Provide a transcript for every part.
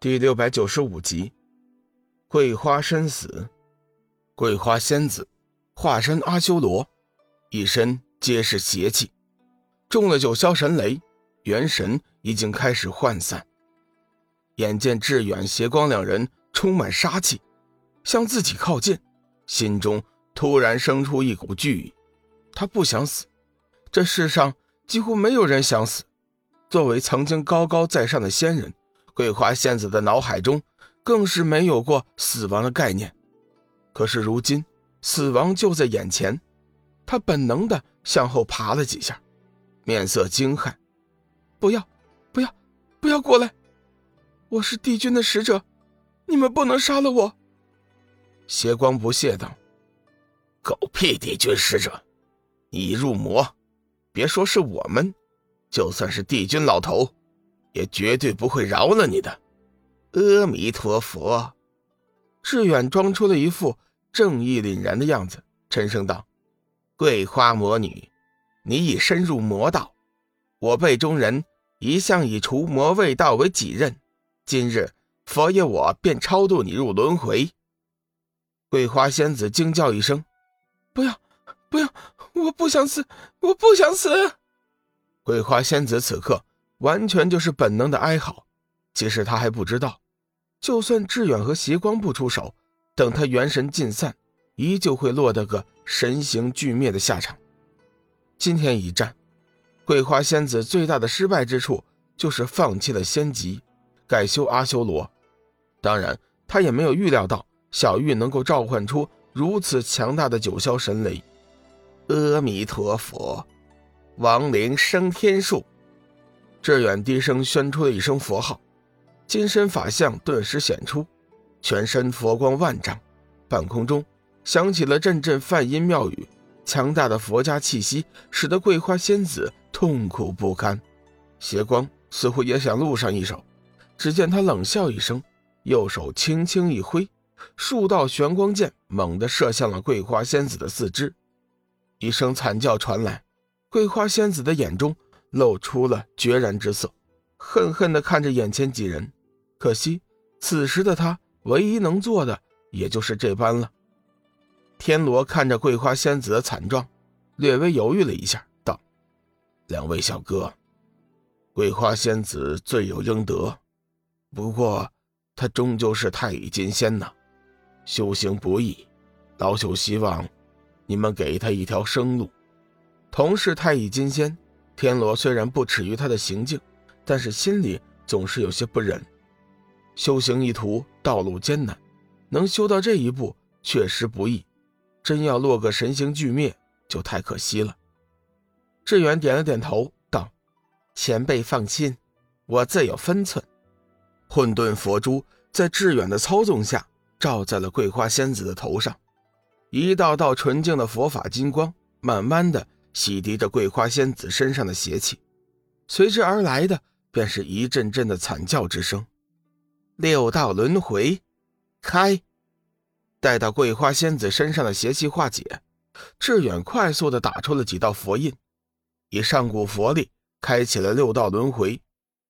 第六百九十五集，桂花身死。桂花仙子化身阿修罗，一身皆是邪气，中了九霄神雷，元神已经开始涣散。眼见志远、邪光两人充满杀气，向自己靠近，心中突然生出一股惧意。他不想死，这世上几乎没有人想死。作为曾经高高在上的仙人。桂花仙子的脑海中更是没有过死亡的概念，可是如今死亡就在眼前，她本能的向后爬了几下，面色惊骇：“不要，不要，不要过来！我是帝君的使者，你们不能杀了我。”邪光不屑道：“狗屁帝君使者，你入魔，别说是我们，就算是帝君老头。”也绝对不会饶了你的，阿弥陀佛！志远装出了一副正义凛然的样子，沉声道：“桂花魔女，你已深入魔道，我辈中人一向以除魔卫道为己任。今日佛爷我便超度你入轮回。”桂花仙子惊叫一声：“不要，不要！我不想死，我不想死！”桂花仙子此刻。完全就是本能的哀嚎，其实他还不知道，就算志远和邪光不出手，等他元神尽散，依旧会落得个神形俱灭的下场。今天一战，桂花仙子最大的失败之处就是放弃了仙籍，改修阿修罗。当然，他也没有预料到小玉能够召唤出如此强大的九霄神雷。阿弥陀佛，亡灵升天术。志远低声宣出了一声佛号，金身法相顿时显出，全身佛光万丈，半空中响起了阵阵梵音妙语，强大的佛家气息使得桂花仙子痛苦不堪。邪光似乎也想露上一手，只见他冷笑一声，右手轻轻一挥，数道玄光剑猛地射向了桂花仙子的四肢，一声惨叫传来，桂花仙子的眼中。露出了决然之色，恨恨地看着眼前几人。可惜，此时的他唯一能做的也就是这般了。天罗看着桂花仙子的惨状，略微犹豫了一下，道：“两位小哥，桂花仙子罪有应得，不过她终究是太乙金仙呐，修行不易，老朽希望你们给她一条生路。同是太乙金仙。”天罗虽然不耻于他的行径，但是心里总是有些不忍。修行一途，道路艰难，能修到这一步确实不易。真要落个神形俱灭，就太可惜了。志远点了点头，道：“前辈放心，我自有分寸。”混沌佛珠在志远的操纵下，照在了桂花仙子的头上，一道道纯净的佛法金光，慢慢的。洗涤着桂花仙子身上的邪气，随之而来的便是一阵阵的惨叫之声。六道轮回，开！待到桂花仙子身上的邪气化解，志远快速的打出了几道佛印，以上古佛力开启了六道轮回，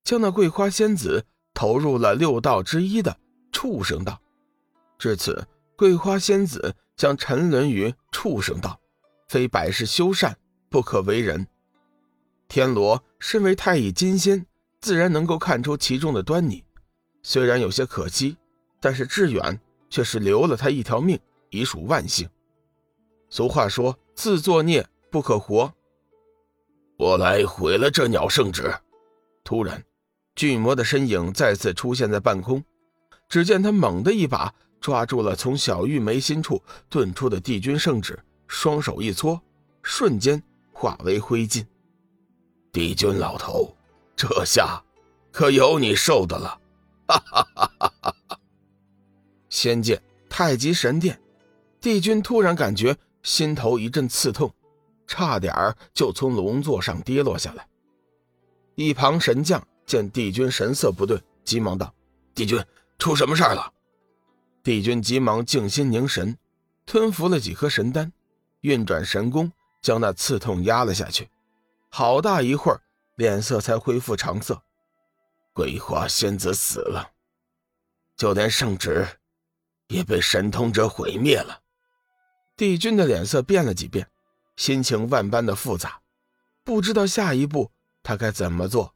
将那桂花仙子投入了六道之一的畜生道。至此，桂花仙子将沉沦于畜生道，非百世修善。不可为人。天罗身为太乙金仙，自然能够看出其中的端倪。虽然有些可惜，但是志远却是留了他一条命，已属万幸。俗话说：“自作孽不可活。”我来毁了这鸟圣旨。突然，巨魔的身影再次出现在半空。只见他猛地一把抓住了从小玉眉心处遁出的帝君圣旨，双手一搓，瞬间。化为灰烬。帝君老头，这下可有你受的了！哈哈哈哈哈！仙剑太极神殿，帝君突然感觉心头一阵刺痛，差点就从龙座上跌落下来。一旁神将见帝君神色不对，急忙道：“帝君，出什么事儿了？”帝君急忙静心凝神，吞服了几颗神丹，运转神功。将那刺痛压了下去，好大一会儿，脸色才恢复常色。桂花仙子死了，就连圣旨也被神通者毁灭了。帝君的脸色变了几变，心情万般的复杂，不知道下一步他该怎么做。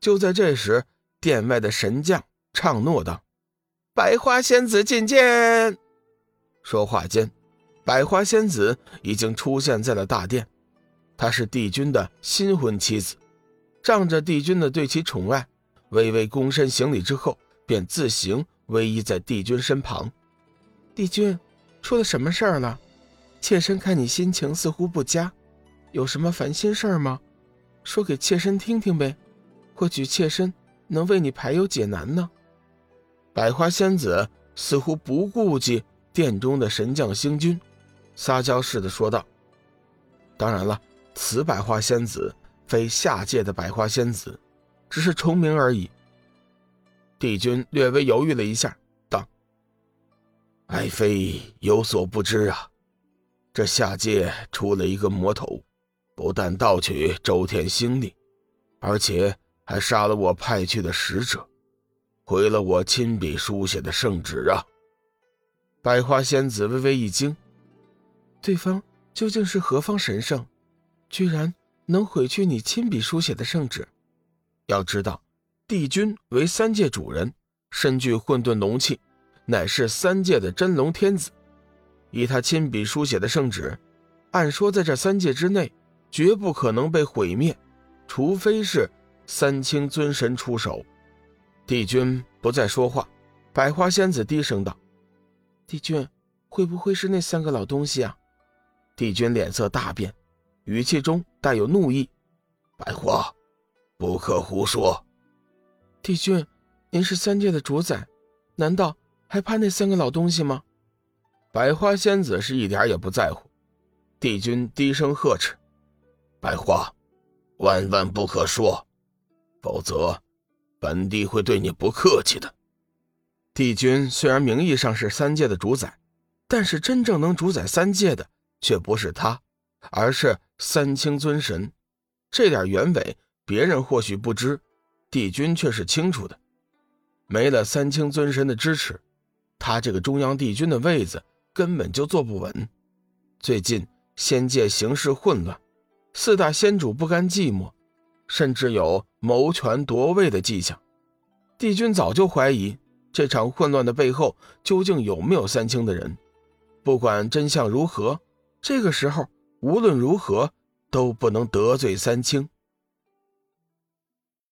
就在这时，殿外的神将唱诺道：“百花仙子觐见。”说话间，百花仙子已经出现在了大殿。她是帝君的新婚妻子，仗着帝君的对其宠爱，微微躬身行礼之后，便自行偎依在帝君身旁。帝君。出了什么事儿了？妾身看你心情似乎不佳，有什么烦心事儿吗？说给妾身听听呗，或许妾身能为你排忧解难呢。百花仙子似乎不顾及殿中的神将星君，撒娇似的说道：“当然了，此百花仙子非下界的百花仙子，只是重名而已。”帝君略微犹豫了一下。道爱妃有所不知啊，这下界出了一个魔头，不但盗取周天星力，而且还杀了我派去的使者，毁了我亲笔书写的圣旨啊！百花仙子微微一惊，对方究竟是何方神圣，居然能毁去你亲笔书写的圣旨？要知道，帝君为三界主人，身具混沌龙气。乃是三界的真龙天子，以他亲笔书写的圣旨，按说在这三界之内，绝不可能被毁灭，除非是三清尊神出手。帝君不再说话，百花仙子低声道：“帝君，会不会是那三个老东西啊？”帝君脸色大变，语气中带有怒意：“百花，不可胡说！帝君，您是三界的主宰，难道？”还怕那三个老东西吗？百花仙子是一点也不在乎。帝君低声呵斥：“百花，万万不可说，否则本帝会对你不客气的。”帝君虽然名义上是三界的主宰，但是真正能主宰三界的却不是他，而是三清尊神。这点原委，别人或许不知，帝君却是清楚的。没了三清尊神的支持。他这个中央帝君的位子根本就坐不稳。最近仙界形势混乱，四大仙主不甘寂寞，甚至有谋权夺位的迹象。帝君早就怀疑这场混乱的背后究竟有没有三清的人。不管真相如何，这个时候无论如何都不能得罪三清。